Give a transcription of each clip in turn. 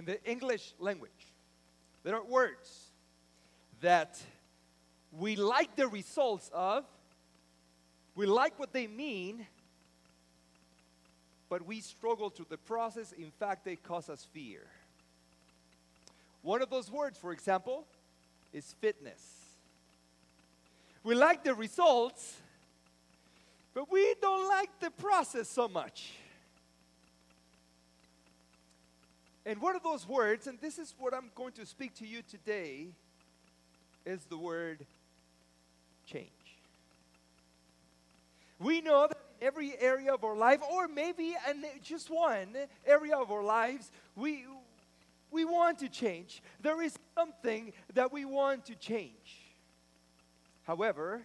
In the English language, there are words that we like the results of, we like what they mean, but we struggle through the process. In fact, they cause us fear. One of those words, for example, is fitness. We like the results, but we don't like the process so much. And one of those words, and this is what I'm going to speak to you today, is the word change. We know that in every area of our life, or maybe in just one area of our lives, we, we want to change. There is something that we want to change. However,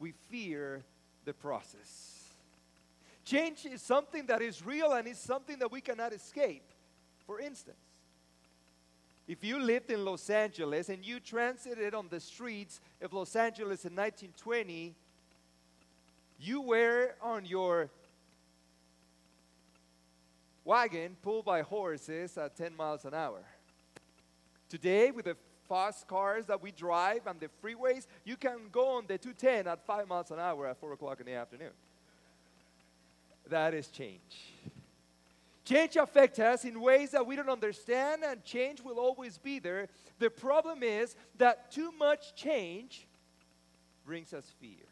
we fear the process. Change is something that is real and is something that we cannot escape. For instance, if you lived in Los Angeles and you transited on the streets of Los Angeles in 1920, you were on your wagon pulled by horses at 10 miles an hour. Today, with the fast cars that we drive and the freeways, you can go on the 210 at 5 miles an hour at 4 o'clock in the afternoon. That is change. Change affects us in ways that we don't understand, and change will always be there. The problem is that too much change brings us fear.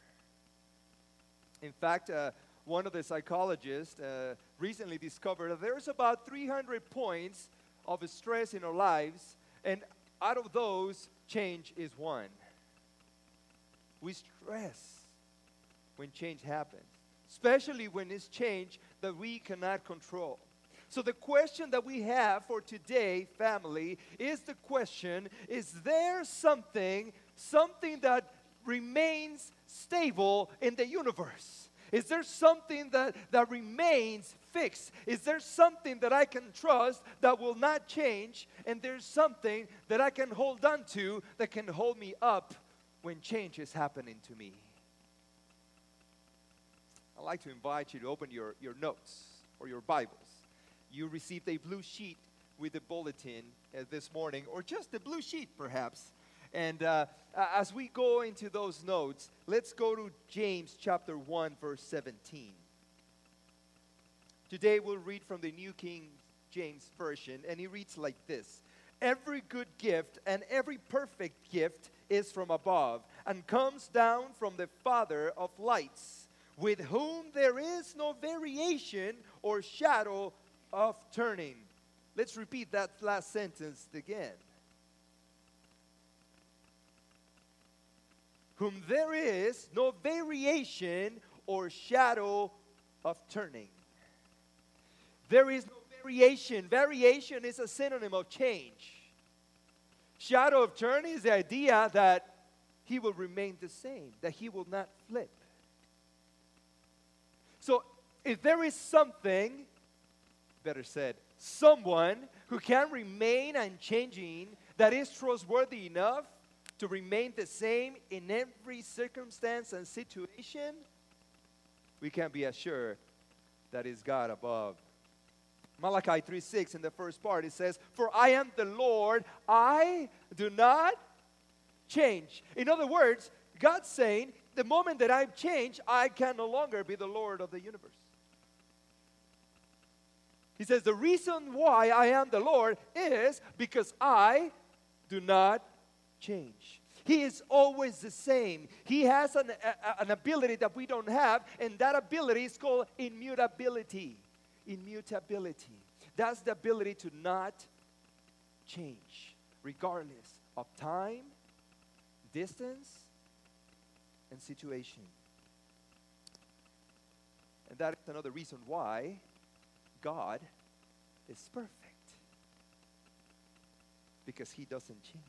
In fact, uh, one of the psychologists uh, recently discovered that there's about 300 points of stress in our lives, and out of those, change is one. We stress when change happens, especially when it's change that we cannot control. So, the question that we have for today, family, is the question Is there something, something that remains stable in the universe? Is there something that, that remains fixed? Is there something that I can trust that will not change? And there's something that I can hold on to that can hold me up when change is happening to me? I'd like to invite you to open your, your notes or your Bibles you received a blue sheet with the bulletin uh, this morning, or just a blue sheet perhaps. And uh, as we go into those notes, let's go to James chapter 1, verse 17. Today we'll read from the New King James Version, and he reads like this Every good gift and every perfect gift is from above and comes down from the Father of lights, with whom there is no variation or shadow of turning. Let's repeat that last sentence again. Whom there is no variation or shadow of turning. There is no variation. Variation is a synonym of change. Shadow of turning is the idea that he will remain the same, that he will not flip. So, if there is something better said, someone who can remain unchanging, that is trustworthy enough to remain the same in every circumstance and situation, we can be assured that is God above. Malachi 3 6 in the first part, it says, For I am the Lord, I do not change. In other words, God's saying, the moment that I've changed, I can no longer be the Lord of the universe. He says, The reason why I am the Lord is because I do not change. He is always the same. He has an, a, an ability that we don't have, and that ability is called immutability. Immutability. That's the ability to not change, regardless of time, distance, and situation. And that is another reason why God is perfect because he doesn't change.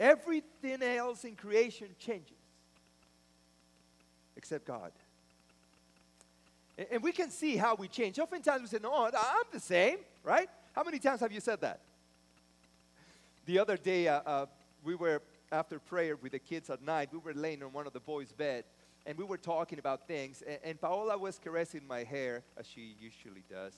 Everything else in creation changes except God. And we can see how we change. Oftentimes we say, No, I'm the same, right? How many times have you said that? The other day, uh, uh, we were after prayer with the kids at night, we were laying on one of the boys' bed, and we were talking about things, and, and Paola was caressing my hair, as she usually does.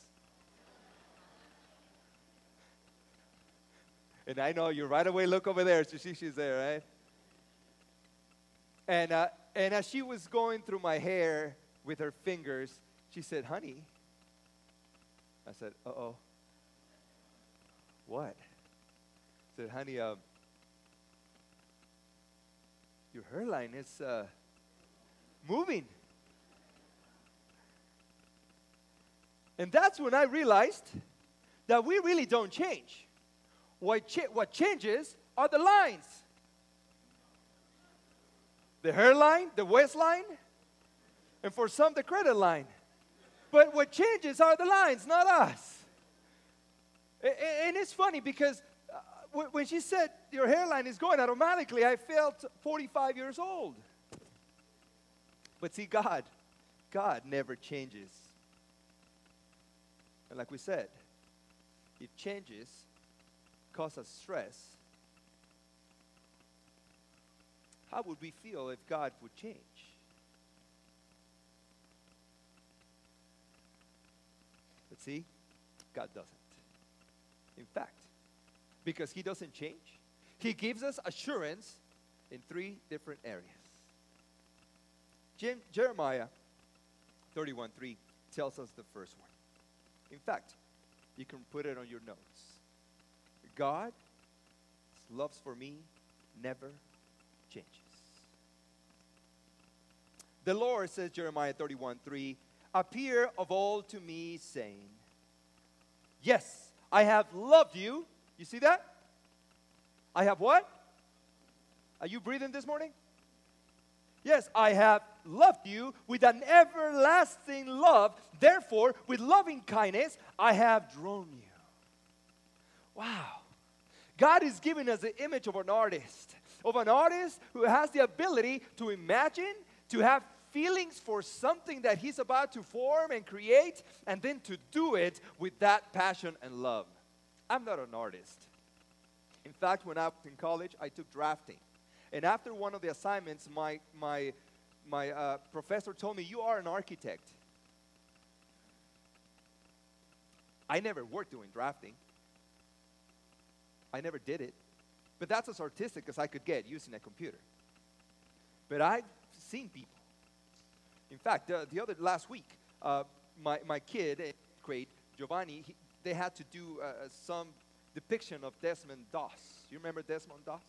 And I know you right away look over there to see she's there, right? And, uh, and as she was going through my hair with her fingers, she said, Honey. I said, Uh oh. What? I said, Honey, um, your hairline is uh, moving. And that's when I realized that we really don't change. What, cha- what changes are the lines the hairline, the waistline, and for some, the credit line. But what changes are the lines, not us. And it's funny because uh, when she said your hairline is going automatically, I felt 45 years old. But see, God, God never changes. And like we said, if changes cause us stress, how would we feel if God would change? But see, God doesn't. In fact, because He doesn't change, He gives us assurance in three different areas. Jeremiah 31 3 tells us the first one. In fact, you can put it on your notes. God's loves for me never changes. The Lord says, Jeremiah 31 3, appear of all to me, saying, Yes, I have loved you. You see that? I have what? Are you breathing this morning? Yes, I have loved you with an everlasting love. Therefore, with loving kindness, I have drawn you. Wow. God is giving us the image of an artist, of an artist who has the ability to imagine, to have feelings for something that he's about to form and create, and then to do it with that passion and love. I'm not an artist. In fact, when I was in college, I took drafting. And after one of the assignments, my, my, my uh, professor told me, You are an architect. I never worked doing drafting, I never did it. But that's as artistic as I could get using a computer. But I've seen people. In fact, the, the other last week, uh, my, my kid, grade, Giovanni, he, they had to do uh, some depiction of Desmond Doss. You remember Desmond Doss?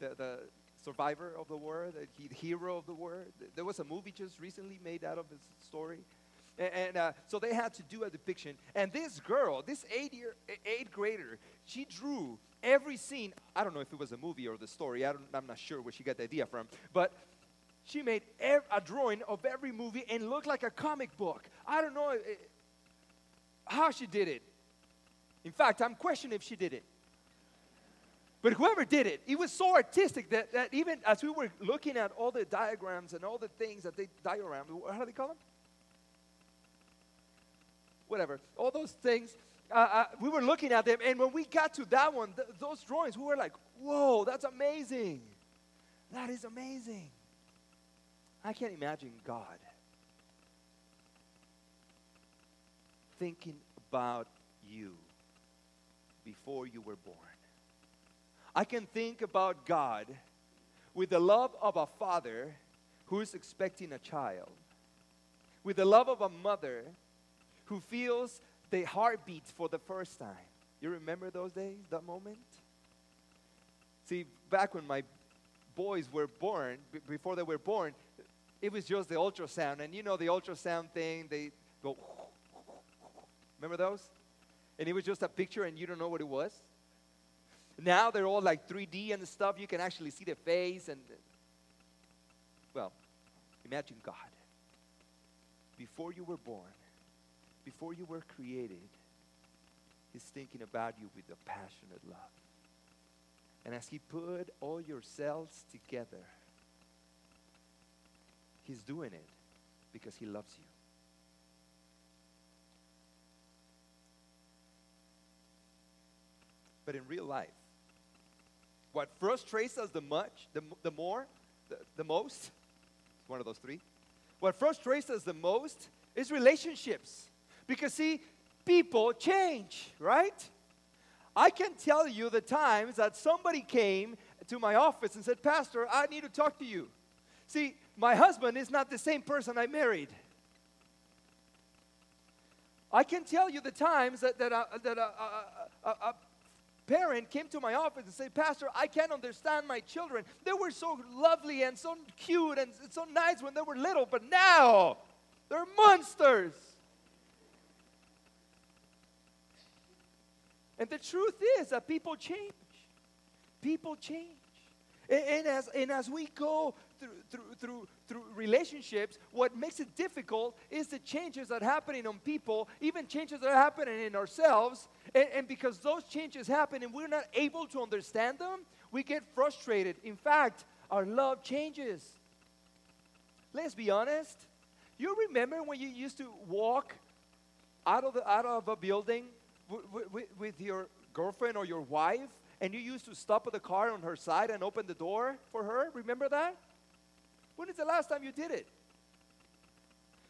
the, the survivor of the war, the, the hero of the war. There was a movie just recently made out of his story. And, and uh, so they had to do a depiction. And this girl, this eight year, eighth grader, she drew every scene. I don't know if it was a movie or the story. I am not sure where she got the idea from. But she made ev- a drawing of every movie and looked like a comic book. I don't know it, eh, how she did it. In fact, I'm questioning if she did it. But whoever did it, it was so artistic that, that even as we were looking at all the diagrams and all the things that they diagram, how do they call them? Whatever, all those things, uh, uh, we were looking at them, and when we got to that one, th- those drawings, we were like, whoa, that's amazing. That is amazing. I can't imagine God thinking about you before you were born. I can think about God with the love of a father who is expecting a child, with the love of a mother who feels the heartbeat for the first time. You remember those days, that moment? See, back when my boys were born, b- before they were born, it was just the ultrasound. And you know the ultrasound thing, they go, remember those? And it was just a picture and you don't know what it was? Now they're all like 3D and stuff. You can actually see the face and, well, imagine God. Before you were born, before you were created, He's thinking about you with a passionate love. And as He put all your cells together, He's doing it because He loves you. But in real life, what frustrates us the much, the, the more, the, the most, one of those three. What frustrates us the most is relationships. Because see, people change, right? I can tell you the times that somebody came to my office and said, Pastor, I need to talk to you. See, my husband is not the same person I married. I can tell you the times that, that, a, that a, a, a, parent came to my office and said, Pastor, I can't understand my children. They were so lovely and so cute and so nice when they were little, but now they're monsters. And the truth is that people change. People change. And, and, as, and as we go through, through, through, through relationships, what makes it difficult is the changes that are happening on people, even changes that are happening in ourselves. And, and because those changes happen and we're not able to understand them, we get frustrated. In fact, our love changes. Let's be honest. You remember when you used to walk out of, the, out of a building with your girlfriend or your wife, and you used to stop at the car on her side and open the door for her. Remember that? When is the last time you did it?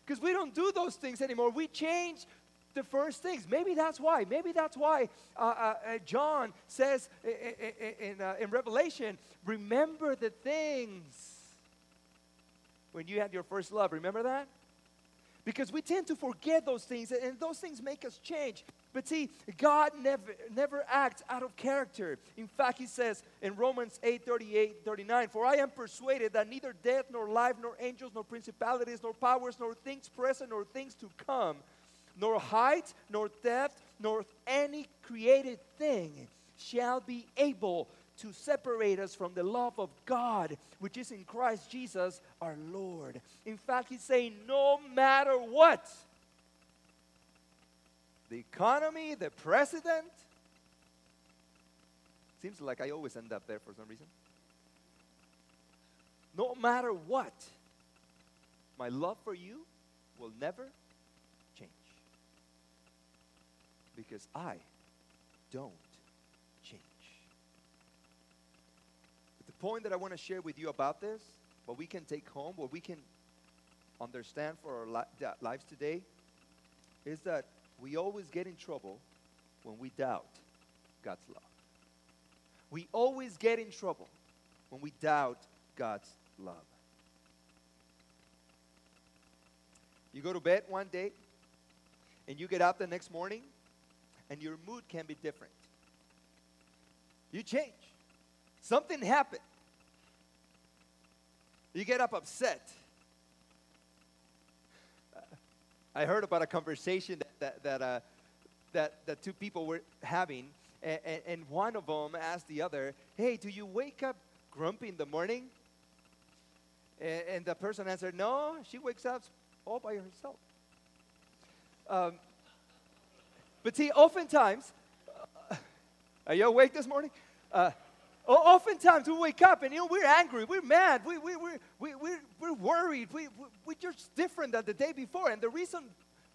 Because we don't do those things anymore. We change the first things. Maybe that's why. Maybe that's why uh, uh, uh John says in, in, uh, in Revelation, remember the things when you had your first love. Remember that? Because we tend to forget those things, and those things make us change. But see, God never, never acts out of character. In fact, he says in Romans 8 38, 39, For I am persuaded that neither death, nor life, nor angels, nor principalities, nor powers, nor things present, nor things to come, nor height, nor depth, nor any created thing shall be able to separate us from the love of God, which is in Christ Jesus our Lord. In fact, he's saying, no matter what the economy, the president. Seems like I always end up there for some reason. No matter what, my love for you will never change. Because I don't change. But the point that I want to share with you about this, what we can take home, what we can understand for our li- lives today, is that we always get in trouble when we doubt God's love. We always get in trouble when we doubt God's love. You go to bed one day and you get up the next morning and your mood can be different. You change. Something happened. You get up upset. I heard about a conversation that, that, that, uh, that, that two people were having, and, and one of them asked the other, Hey, do you wake up grumpy in the morning? And, the person answered, No, she wakes up all by herself. Um, but see, oftentimes, uh, are you awake this morning? Uh, Oftentimes we wake up and you know we're angry, we're mad, we, we, we, we, we're, worried, we, we, we're just different than the day before. And the reason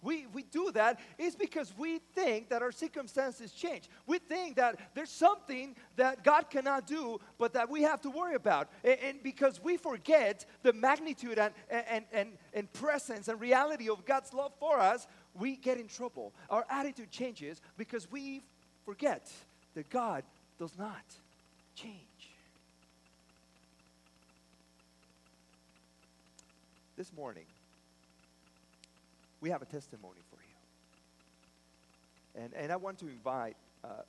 we, we do that is because we think that our circumstances change. We think that there's something that God cannot do, but that we have to worry about. And, and because we forget the magnitude and, and, and, and presence and reality of God's love for us, we get in trouble. Our attitude changes because we forget that God does not change. This morning, we have a testimony for you. And, and I want to invite uh,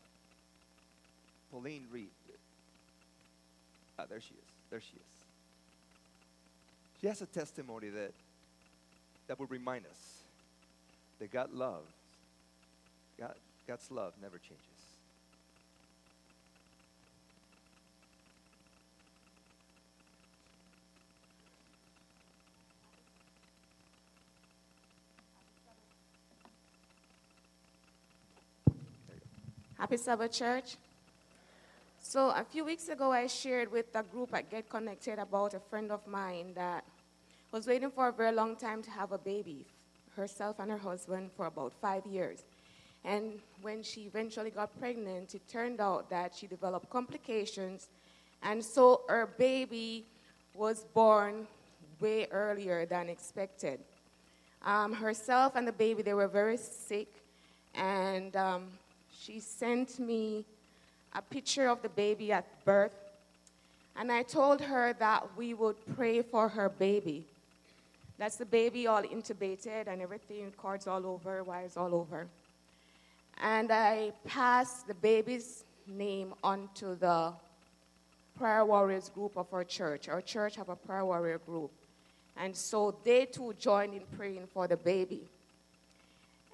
Pauline Reed. Uh, there she is. There she is. She has a testimony that, that will remind us that God loves, God, God's love never changes. Happy Sabbath Church. So a few weeks ago, I shared with a group at Get Connected about a friend of mine that was waiting for a very long time to have a baby, herself and her husband, for about five years. And when she eventually got pregnant, it turned out that she developed complications, and so her baby was born way earlier than expected. Um, herself and the baby, they were very sick, and um, she sent me a picture of the baby at birth. And I told her that we would pray for her baby. That's the baby all intubated and everything, cords all over, wires all over. And I passed the baby's name onto the prayer warriors group of our church. Our church have a prayer warrior group. And so they too joined in praying for the baby.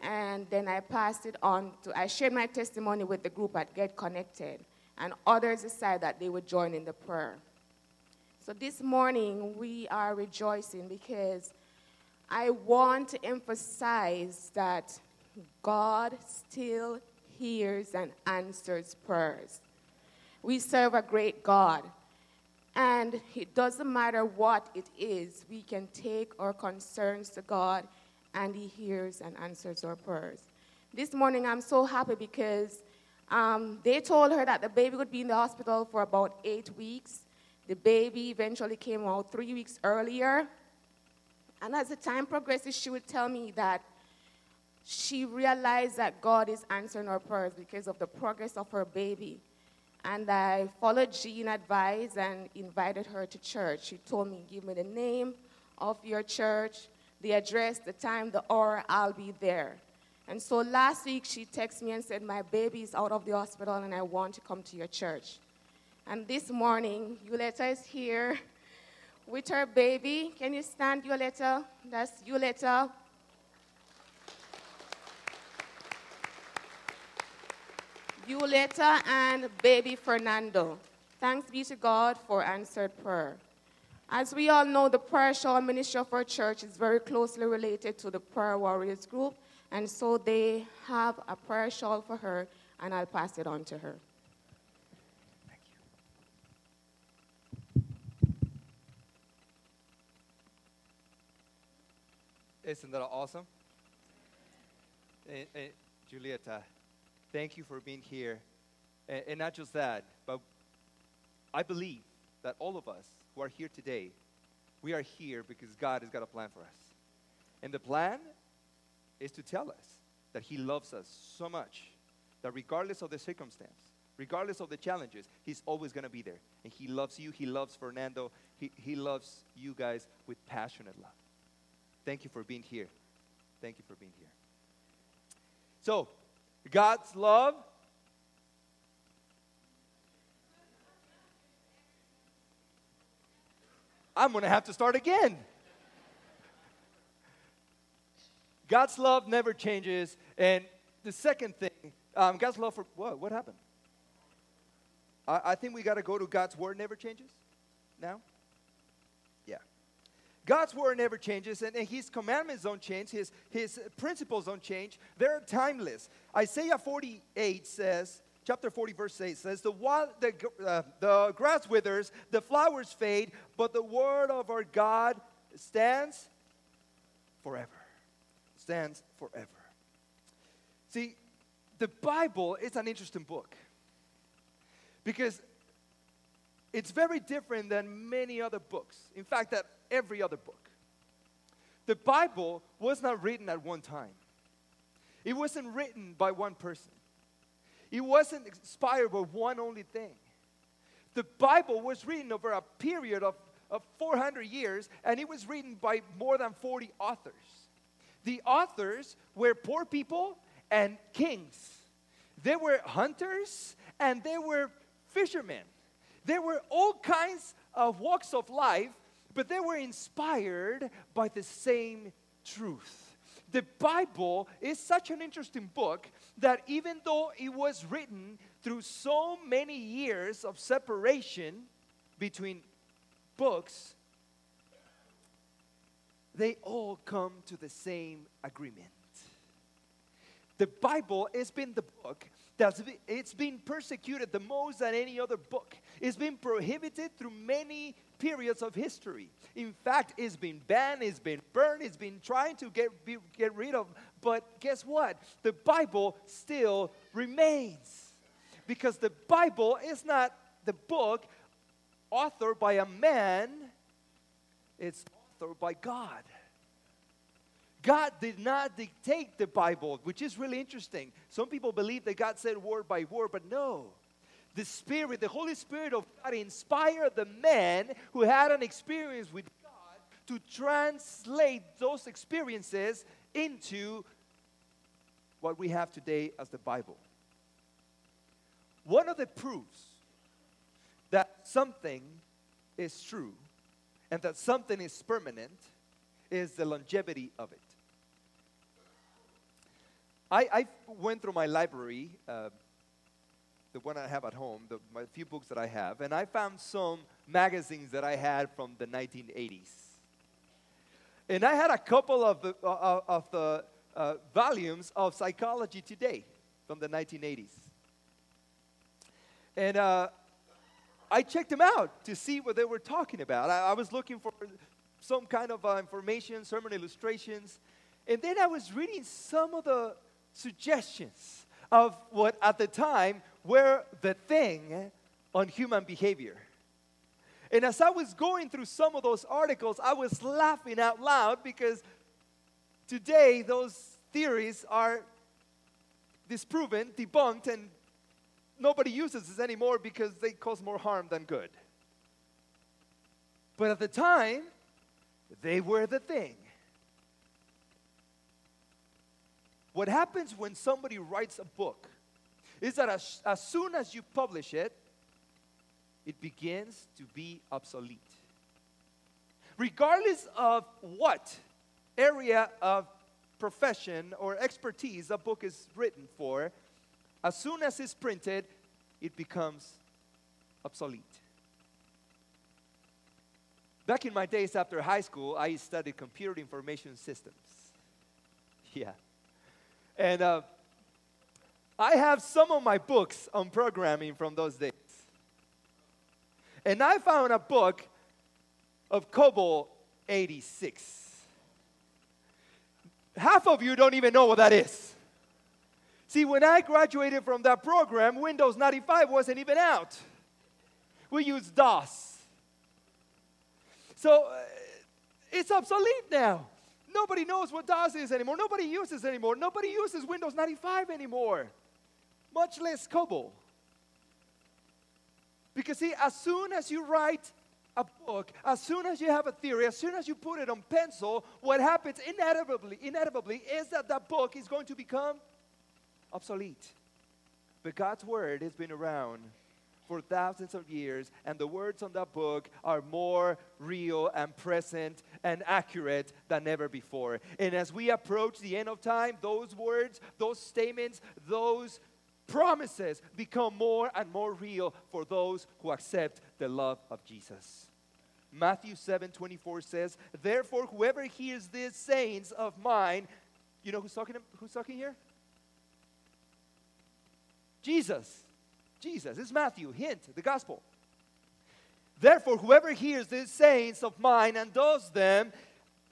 And then I passed it on to, I shared my testimony with the group at Get Connected. And others decided that they would join in the prayer. So this morning we are rejoicing because I want to emphasize that God still hears and answers prayers. We serve a great God. And it doesn't matter what it is, we can take our concerns to God and He hears and answers our prayers. This morning I'm so happy because um, they told her that the baby would be in the hospital for about eight weeks. The baby eventually came out three weeks earlier. And as the time progresses, she would tell me that she realized that God is answering her prayers because of the progress of her baby. And I followed Jean advice and invited her to church. She told me, give me the name of your church, the address, the time, the hour, I'll be there. And so last week she texted me and said, my baby is out of the hospital and I want to come to your church. And this morning, Yuleta is here with her baby. Can you stand, Yuleta? That's Yuleta. Violeta and baby Fernando. Thanks be to God for answered prayer. As we all know, the prayer shawl ministry of our church is very closely related to the prayer warriors group, and so they have a prayer shawl for her, and I'll pass it on to her. Thank you. Isn't that awesome? And, and Julieta, thank you for being here. And, and not just that, but I believe that all of us who are here today, we are here because God has got a plan for us. And the plan is to tell us that He loves us so much that regardless of the circumstance, regardless of the challenges, He's always going to be there. And He loves you, He loves Fernando, He, he loves you guys with passionate love. Thank you for being here. Thank you for being here. So, God's love. I'm going to have to start again. God's love never changes. And the second thing, um, God's love for what? What happened? I, I think we got to go to God's word never changes now. Yeah. God's word never changes, and, and, his commandments don't change, his, his principles don't change. They're timeless. Isaiah 48 says, chapter 40, verse 8 says, The, wild, the, uh, the grass withers, the flowers fade, but the word of our God stands forever. Stands forever. See, the Bible is an interesting book because it's very different than many other books. In fact, that every other book. The Bible was not written at one time. It wasn't written by one person. It wasn't inspired by one only thing. The Bible was written over a period of, of 400 years, and it was written by more than 40 authors. The authors were poor people and kings. They were hunters and they were fishermen. There were all kinds of walks of life, but they were inspired by the same truth. The Bible is such an interesting book that even though it was written through so many years of separation between books, they all come to the same agreement. The Bible has been the book that's it's been persecuted the most than any other book. It's been prohibited through many periods of history. In fact, it's been banned, it's been burned, it's been trying to get, be, get rid of. But guess what? The Bible still remains. Because the Bible is not the book authored by a man, it's authored by God. God did not dictate the Bible, which is really interesting. Some people believe that God said word by word, but no. The Spirit, the Holy Spirit of God, inspired the men who had an experience with God to translate those experiences into what we have today as the Bible. One of the proofs that something is true and that something is permanent is the longevity of it. I, I went through my library, uh, the one I have at home, the my few books that I have, and I found some magazines that I had from the 1980s. And I had a couple of the, uh, of the uh, volumes of Psychology Today from the 1980s. And uh, I checked them out to see what they were talking about. I, I was looking for some kind of uh, information, sermon illustrations. And then I was reading some of the suggestions of what at the time were the thing on human behavior. And as I was going through some of those articles, I was laughing out loud because today those theories are disproven, debunked, and nobody uses this anymore because they cause more harm than good. But at the time, they were the thing. What happens when somebody writes a book is that as, as soon as you publish it, it begins to be obsolete. Regardless of what area of profession or expertise a book is written for, as soon as it's printed, it becomes obsolete. Back in my days after high school, I studied computer information systems. Yeah. And uh, I have some of my books on programming from those days. And I found a book of COBOL 86. Half of you don't even know what that is. See, when I graduated from that program, Windows 95 wasn't even out. We used DOS. So uh, it's obsolete now. Nobody knows what DOS is anymore. Nobody uses anymore. Nobody uses Windows 95 anymore, much less COBOL. Because, see, as soon as you write a book, as soon as you have a theory, as soon as you put it on pencil, what happens inevitably, inevitably is that that book is going to become obsolete. But God's word has been around for thousands of years, and the words on that book are more real and present and accurate than ever before. And as we approach the end of time, those words, those statements, those promises become more and more real for those who accept the love of Jesus. Matthew 7 24 says, Therefore, whoever hears these sayings of mine, you know who's talking, who's talking here? Jesus. Jesus. It's Matthew. Hint, the gospel. Therefore, whoever hears these sayings of mine and does them,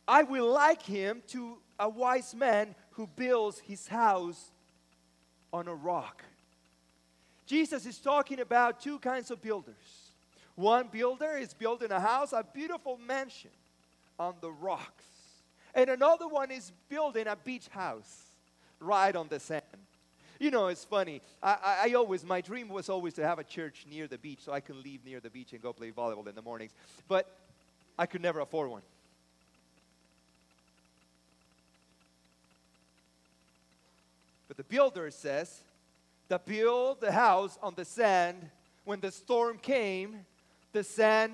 I will like him to a wise man who builds his house on a rock. Jesus is talking about two kinds of builders. One builder is building a house, a beautiful mansion on the rocks. And another one is building a beach house right on the sand. You know, it's funny. I, I, I, always, my dream was always to have a church near the beach so I can leave near the beach and go play volleyball in the mornings. But I could never afford one. But the builder says, that build the house on the sand. When the storm came, the sand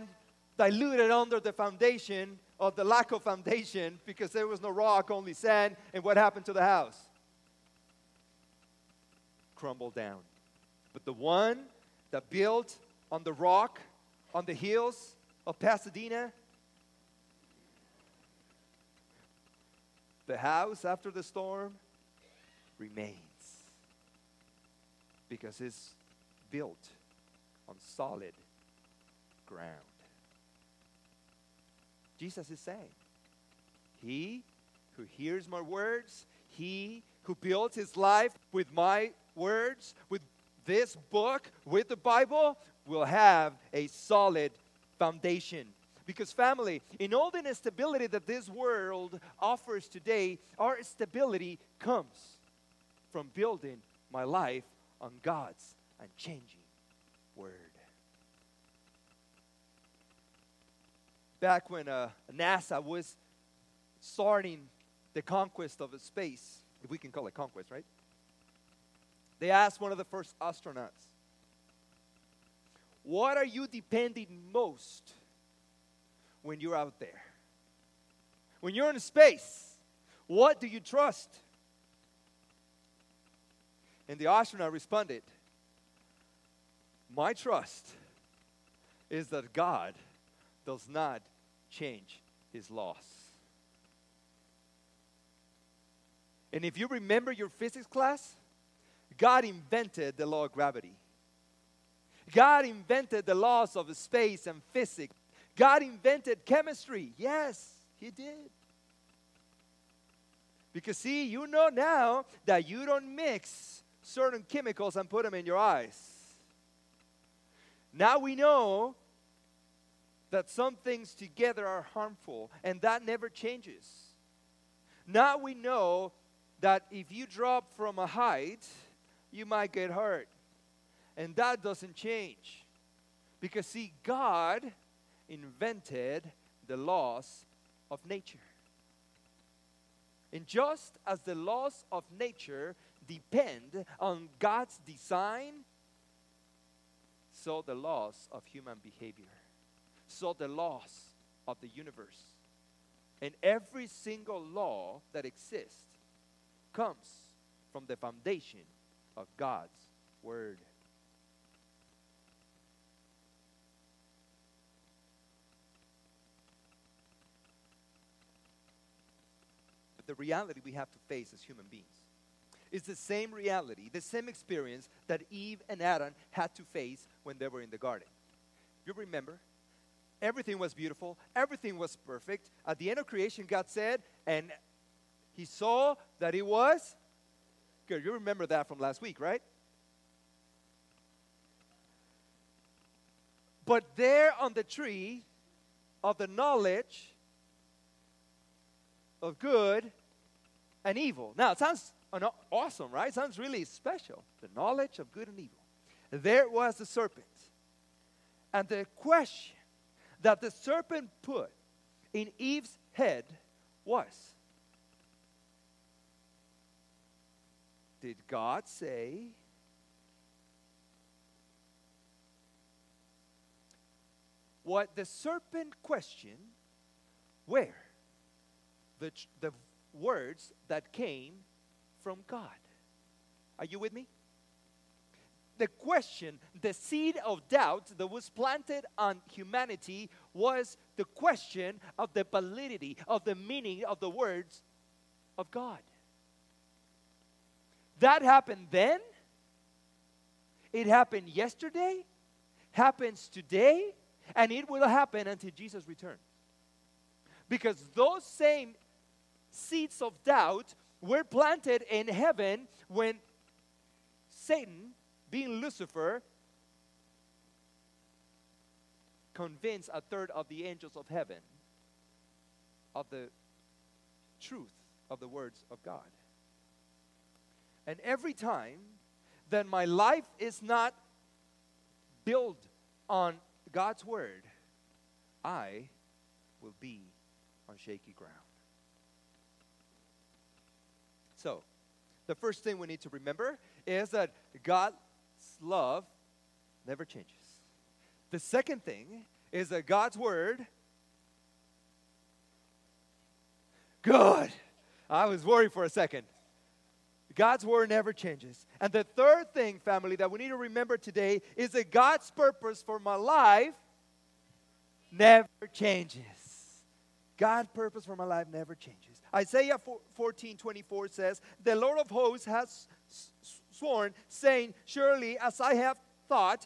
diluted under the foundation of the lack of foundation because there was no rock, only sand. And what happened to the house? Crumbled down. But the one that built on the rock, on the hills of Pasadena, the house after the storm remains because it's built on solid ground. Jesus is saying, He who hears my words, he who builds his life with my words, with this book, with the Bible, will have a solid foundation. Because, family, in all the instability that this world offers today, our stability comes from building my life on God's unchanging word. Back when uh, NASA was starting the conquest of space, if we can call it conquest, right? They asked one of the first astronauts, What are you depending most when you're out there? When you're in space, what do you trust? And the astronaut responded, My trust is that God does not change his laws. And if you remember your physics class, God invented the law of gravity. God invented the laws of space and physics. God invented chemistry. Yes, He did. Because, see, you know now that you don't mix certain chemicals and put them in your eyes. Now we know that some things together are harmful, and that never changes. Now we know that if you drop from a height, you might get hurt. And that doesn't change. Because, see, God invented the laws of nature. And just as the laws of nature depend on God's design, so the laws of human behavior, so the laws of the universe. And every single law that exists comes from the foundation of God's Word. But the reality we have to face as human beings is the same reality, the same experience that Eve and Adam had to face when they were in the garden. You remember? Everything was beautiful, everything was perfect. At the end of creation, God said, and he saw that it was good. You remember that from last week, right? But there on the tree of the knowledge of good and evil. Now, it sounds awesome, right? It sounds really special. The knowledge of good and evil. There was the serpent. And the question that the serpent put in Eve's head was Did God say what the serpent questioned where the, the words that came from God. Are you with me? The question, the seed of doubt that was planted on humanity was the question of the validity, of the meaning of the words of God. That happened then. It happened yesterday, happens today, and it will happen until Jesus returns. Because those same seeds of doubt were planted in heaven when Satan, being Lucifer, convinced a third of the angels of heaven of the truth of the words of God. And every time that my life is not built on God's word, I will be on shaky ground. So, the first thing we need to remember is that God's love never changes. The second thing is that God's word, good. I was worried for a second. God's word never changes. And the third thing, family, that we need to remember today is that God's purpose for my life never changes. God's purpose for my life never changes. Isaiah 14 24 says, The Lord of hosts has sworn, saying, Surely as I have thought,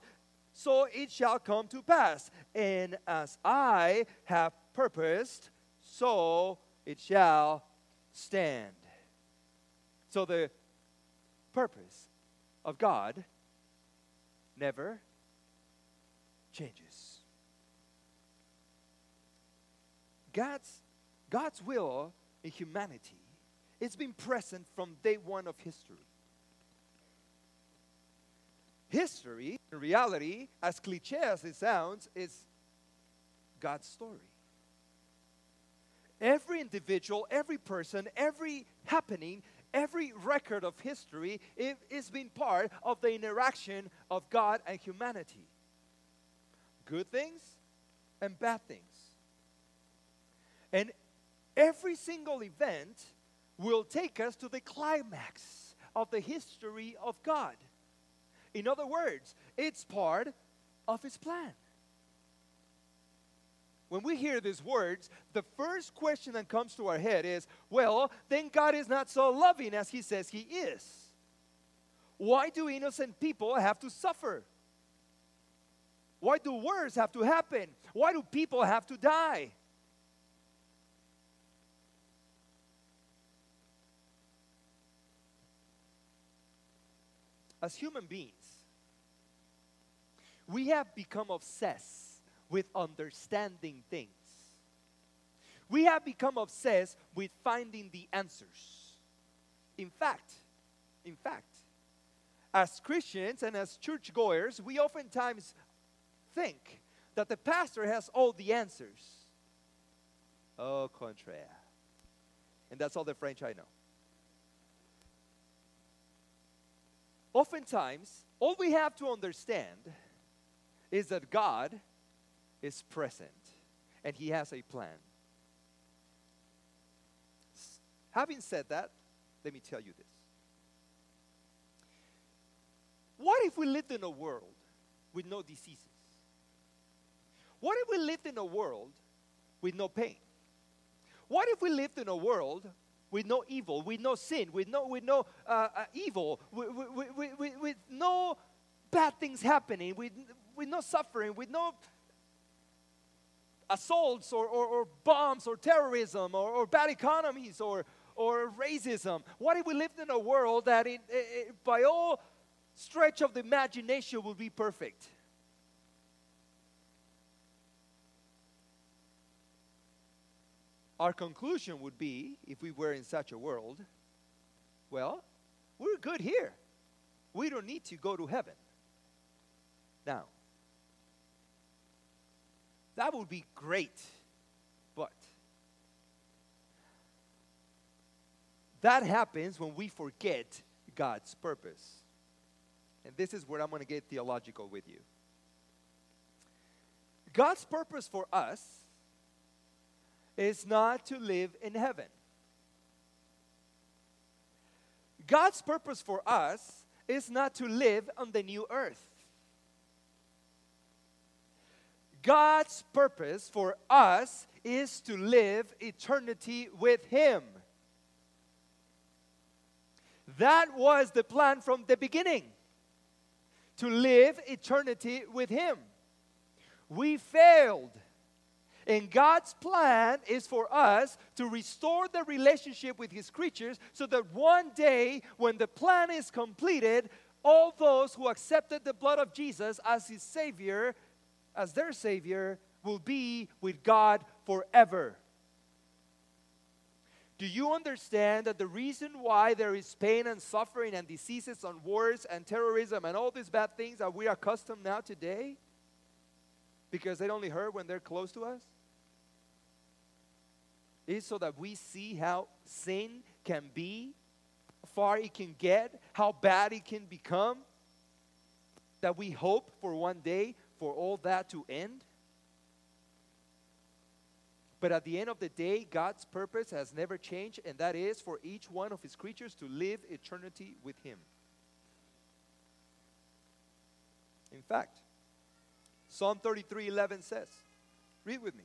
so it shall come to pass. And as I have purposed, so it shall stand. So the purpose of God never changes. God's, God's will in humanity it's been present from day one of history. history, in reality, as cliche as it sounds, is God's story. Every individual, every person, every happening, every record of history is being part of the interaction of God and humanity. Good things and bad things. And every single event will take us to the climax of the history of God. In other words, it's part of His plan. When we hear these words, the first question that comes to our head is well, then God is not so loving as He says He is. Why do innocent people have to suffer? Why do wars have to happen? Why do people have to die? As human beings, we have become obsessed with understanding things. We have become obsessed with finding the answers. In fact, in fact, as Christians and as churchgoers, we oftentimes think that the pastor has all the answers. Au contraire. And that's all the French I know. Oftentimes, all we have to understand is that God is present and He has a plan. Having said that, let me tell you this. What if we lived in a world with no diseases? What if we lived in a world with no pain? What if we lived in a world with no evil, with no sin, with no, with no uh, uh, evil, with, with, with, with, no bad things happening, with, with no suffering, with no assaults or, or, or bombs or terrorism or, or, bad economies or, or racism? What if we lived in a world that, it, it, by all stretch of the imagination, would be perfect? our conclusion would be, if we were in such a world, well, we're good here. We don't need to go to heaven. Now, that would be great, but that happens when we forget God's purpose. And this is where I'm going to get theological with you. God's purpose for us is not to live in heaven. God's purpose for us is not to live on the new earth. God's purpose for us is to live eternity with Him. That was the plan from the beginning to live eternity with Him. We failed and God's plan is for us to restore the relationship with His creatures so that one day, when the plan is completed, all those who accepted the blood of Jesus as His Savior, as their Savior, will be with God forever. Do you understand that the reason why there is pain and suffering and diseases and wars and terrorism and all these bad things that we are accustomed now today? Because they only hurt when they're close to us? is so that we see how sin can be, how far it can get, how bad it can become, that we hope for one day for all that to end. But at the end of the day, God's purpose has never changed, and that is for each one of His creatures to live eternity with Him. In fact, Psalm 33 11 says, read with me.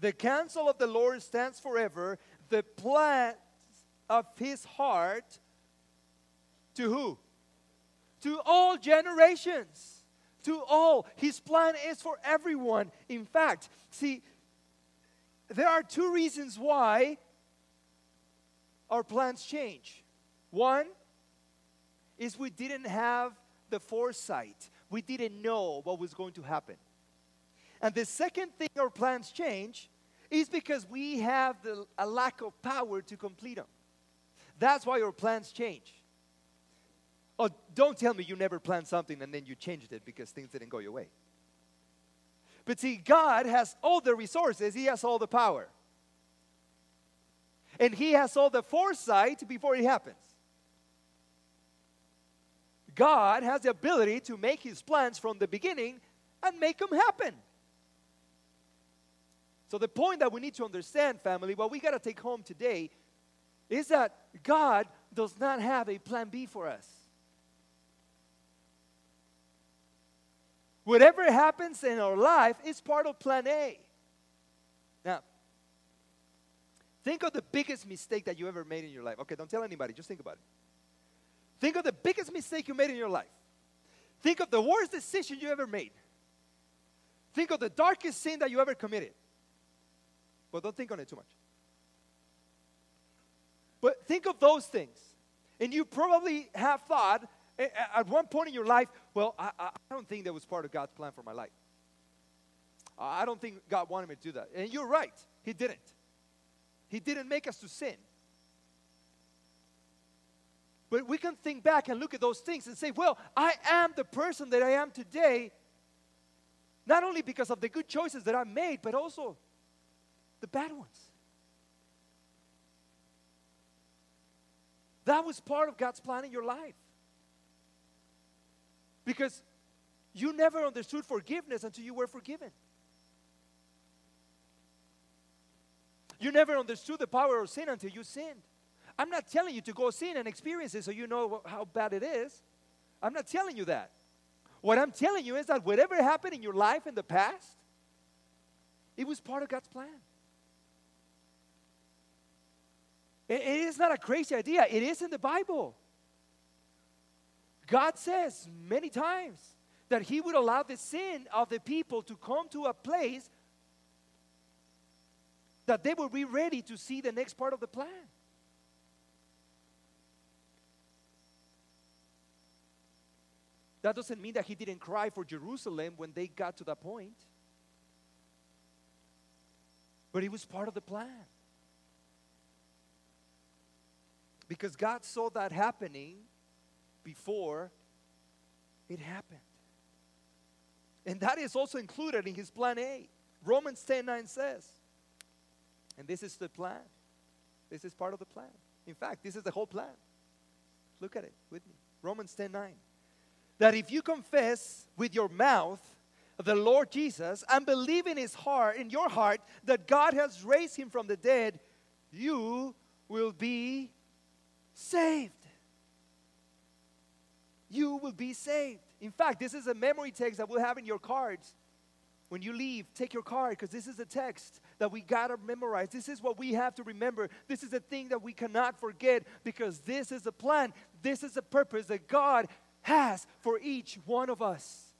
The counsel of the Lord stands forever, the plans of his heart to who? To all generations. To all. His plan is for everyone. In fact, see, there are two reasons why our plans change. One is we didn't have the foresight, we didn't know what was going to happen. And the second thing our plans change is because we have the, a lack of power to complete them. That's why our plans change. Oh, don't tell me you never planned something and then you changed it because things didn't go your way. But see, God has all the resources, He has all the power. And He has all the foresight before it happens. God has the ability to make His plans from the beginning and make them happen. So, the point that we need to understand, family, what we got to take home today is that God does not have a plan B for us. Whatever happens in our life is part of plan A. Now, think of the biggest mistake that you ever made in your life. Okay, don't tell anybody, just think about it. Think of the biggest mistake you made in your life. Think of the worst decision you ever made. Think of the darkest sin that you ever committed. But don't think on it too much. But think of those things. And you probably have thought eh, eh, at one point in your life, well, I, I don't think that was part of God's plan for my life. I don't think God wanted me to do that. And you're right, He didn't. He didn't make us to sin. But we can think back and look at those things and say, well, I am the person that I am today, not only because of the good choices that I made, but also the bad ones. That was part of God's plan in your life. Because you never understood forgiveness until you were forgiven. You never understood the power of sin until you sinned. I'm not telling you to go sin and experience it so you know how bad it is. I'm not telling you that. What I'm telling you is that whatever happened in your life in the past, it was part of God's plan. it is not a crazy idea, it is in the Bible. God says many times that He would allow the sin of the people to come to a place that they would be ready to see the next part of the plan. That doesn't mean that he didn't cry for Jerusalem when they got to that point. But it was part of the plan. Because God saw that happening before it happened. And that is also included in his plan A. Romans 10 9 says, and this is the plan. This is part of the plan. In fact, this is the whole plan. Look at it with me. Romans 10 9. That if you confess with your mouth the Lord Jesus and believe in his heart, in your heart, that God has raised him from the dead, you will be saved you will be saved. In fact, this is a memory text that we'll have in your cards. When you leave, take your card because this is a text that we got to memorize. This is what we have to remember. This is a thing that we cannot forget because this is a plan. This is a purpose that God has for each one of us.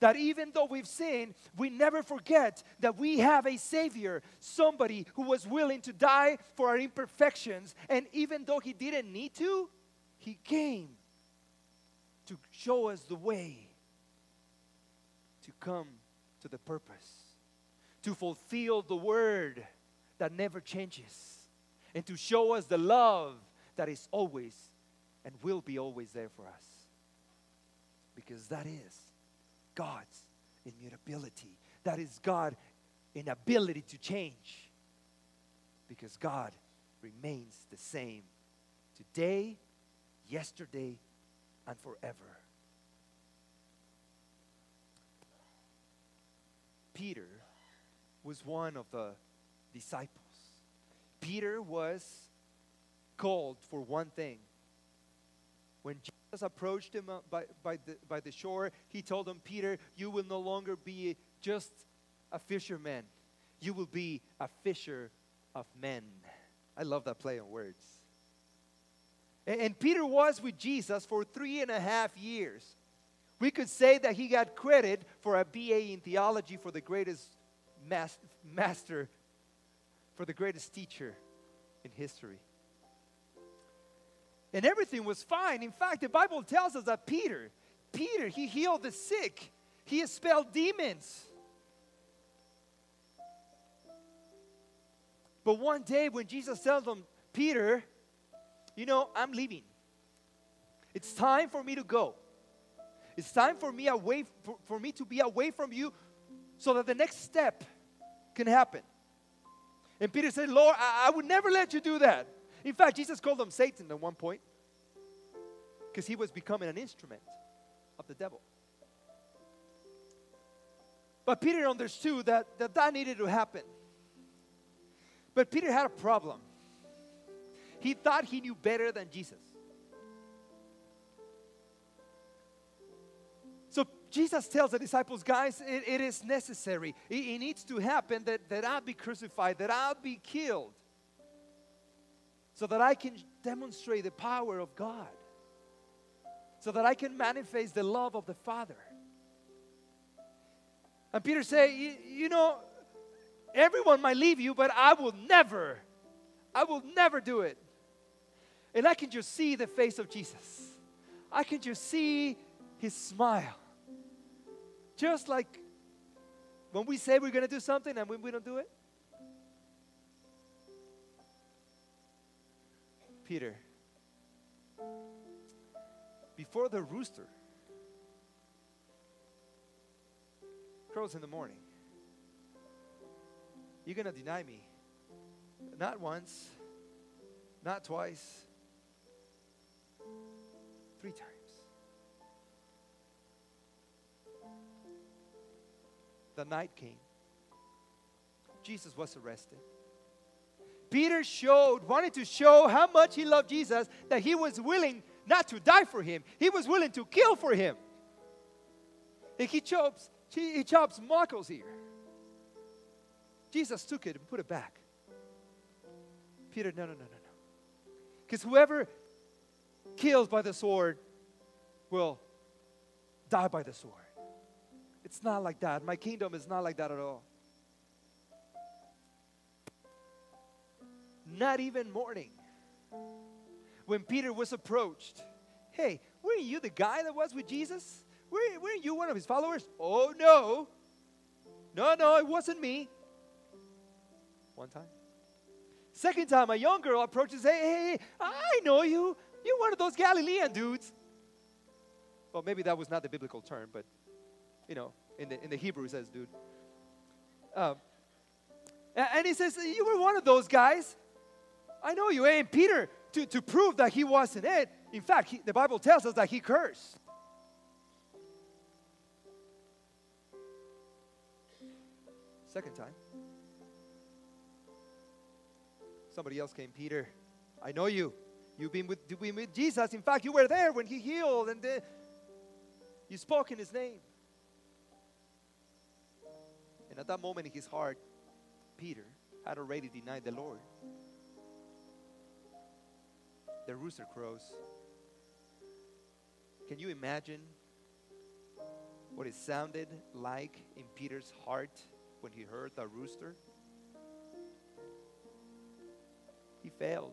That even though we've sinned, we never forget that we have a Savior, somebody who was willing to die for our imperfections. And even though He didn't need to, He came to show us the way to come to the purpose, to fulfill the word that never changes, and to show us the love that is always and will be always there for us. Because that is God's immutability. That is God inability to change. Because God remains the same today, yesterday, and forever. Peter was one of the disciples. Peter was called for one thing. When Jesus approached him uh, by, by, the, by the shore, he told him, Peter, you will no longer be just a fisherman, you will be a fisher of men. I love that play on words. And Peter was with Jesus for three and a half years. We could say that he got credit for a BA in theology for the greatest master, for the greatest teacher in history. And everything was fine. In fact, the Bible tells us that Peter, Peter, he healed the sick, he expelled demons. But one day when Jesus tells him, Peter, you know, I'm leaving. It's time for me to go. It's time for me away for, for me to be away from you so that the next step can happen. And Peter said, Lord, I, I would never let you do that. In fact, Jesus called him Satan at one point because he was becoming an instrument of the devil. But Peter understood that, that that needed to happen. But Peter had a problem. He thought he knew better than Jesus. So Jesus tells the disciples, guys, it, it is necessary. It, it needs to happen that, that I'll be crucified, that I'll be killed, so that I can demonstrate the power of God, so that I can manifest the love of the Father. And Peter said, you know, everyone might leave you, but I will never, I will never do it. And I can just see the face of Jesus. I can just see his smile. Just like when we say we're going to do something and when we don't do it. Peter, before the rooster crows in the morning, you're going to deny me. Not once, not twice, three times. The night came. Jesus was arrested. Peter showed, wanted to show how much he loved Jesus, that he was willing not to die for him, he was willing to kill for him. And he chops, he chops Malchus' ear. Jesus took it and put it back. Peter, no, no, no, no, no. Because whoever kills by the sword will die by the sword. It's not like that. My kingdom is not like that at all. Not even morning. When Peter was approached, hey, weren't you the guy that was with Jesus? Weren't, weren't you one of his followers? Oh, no. No, no, it wasn't me. One time. Second time, a young girl approaches, hey, hey, hey, I know you. You're one of those Galilean dudes. Well, maybe that was not the biblical term, but you know, in the in the Hebrew it says, dude. Um, and he says, You were one of those guys. I know you. And Peter, to, to prove that he wasn't it, in fact, he, the Bible tells us that he cursed. Second time. Somebody else came, Peter, I know you. You've been with, you've been with Jesus. In fact, you were there when he healed and the, you spoke in his name. And at that moment in his heart, Peter had already denied the Lord. The rooster crows. Can you imagine what it sounded like in Peter's heart when he heard the rooster? He failed.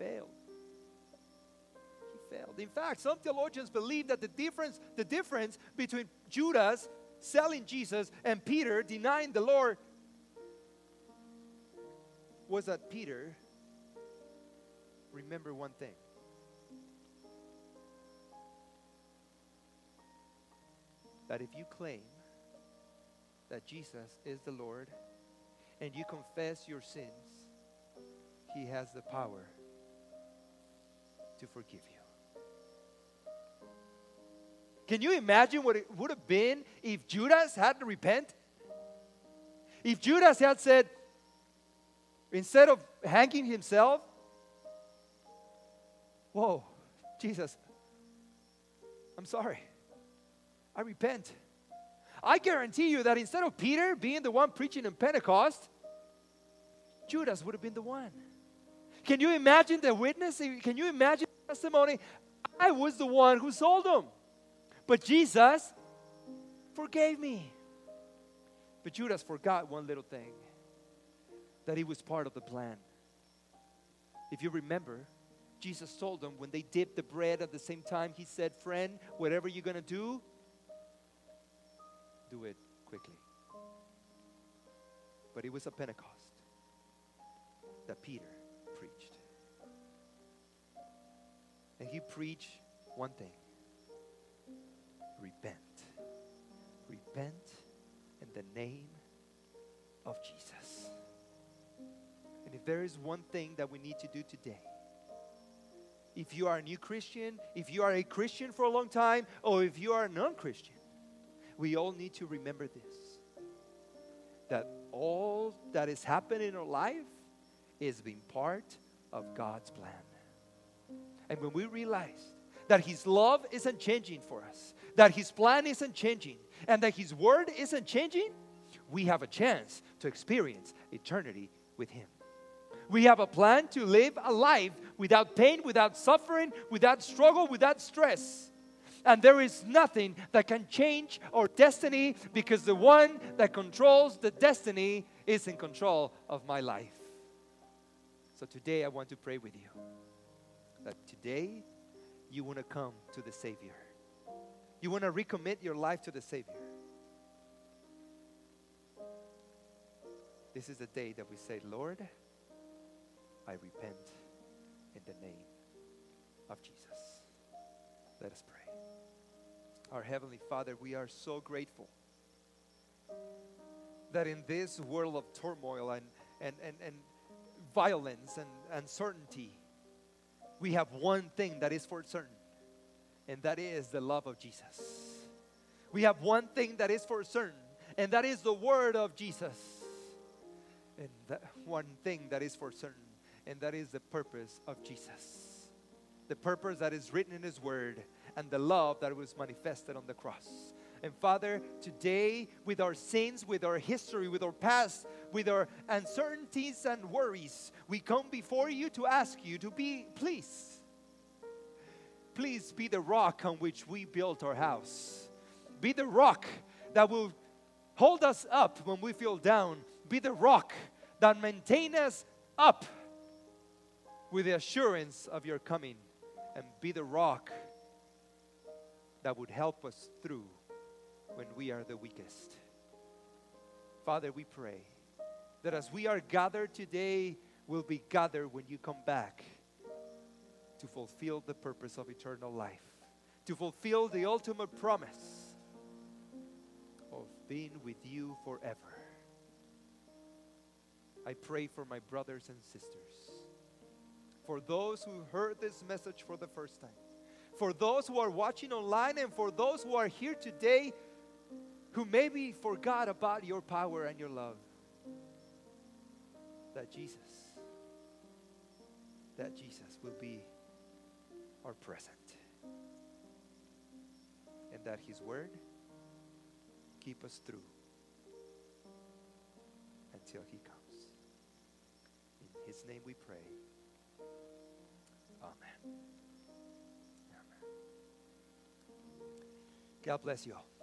Failed. He failed. In fact, some theologians believe that the difference, the difference between Judas selling Jesus and Peter denying the Lord was that Peter remember one thing. That if you claim that Jesus is the Lord and you confess your sins, He has the power to forgive you. Can you imagine what it would have been if Judas had to repent? If Judas had said, instead of hanging himself, Whoa, Jesus, I'm sorry. I repent. I guarantee you that instead of Peter being the one preaching in Pentecost, Judas would have been the one. Can you imagine the witness? Can you imagine testimony? I was the one who sold him. But Jesus forgave me. But Judas forgot one little thing that he was part of the plan. If you remember, Jesus told them when they dipped the bread at the same time, he said, Friend, whatever you're going to do, do it quickly. But it was a Pentecost that Peter And he preached one thing repent. Repent in the name of Jesus. And if there is one thing that we need to do today, if you are a new Christian, if you are a Christian for a long time, or if you are a non Christian, we all need to remember this that all that is happening in our life is being part of God's plan. And when we realize that His love isn't changing for us, that His plan isn't changing, and that His word isn't changing, we have a chance to experience eternity with Him. We have a plan to live a life without pain, without suffering, without struggle, without stress. And there is nothing that can change our destiny because the one that controls the destiny is in control of my life. So today I want to pray with you that today you want to come to the Savior. You want to recommit your life to the Savior. This is the day that we say, Lord, I repent in the name of Jesus. Let us pray. Our Heavenly Father, we are so grateful that in this world of turmoil and, and, and, and violence and uncertainty, we have one thing that is for certain, and that is the love of Jesus. We have one thing that is for certain, and that is the word of Jesus. And that one thing that is for certain, and that is the purpose of Jesus. The purpose that is written in His Word and the love that was manifested on the cross. And Father, today, with our sins, with our history, with our past, with our uncertainties and worries, we come before you to ask you to be, please, please be the rock on which we built our house. Be the rock that will hold us up when we feel down. Be the rock that maintain us up with the assurance of your coming and be the rock that would help us through when we are the weakest. Father, we pray that as we are gathered today, we'll be gathered when you come back to fulfill the purpose of eternal life, to fulfill the ultimate promise of being with you forever. I pray for my brothers and sisters for those who heard this message for the first time, for those who are watching online, and for those who are here today who maybe forgot about your power and your love. That Jesus, that Jesus will be our present. And that His Word keep us through until He comes. In His name we pray. Amen. Amen. God bless you all.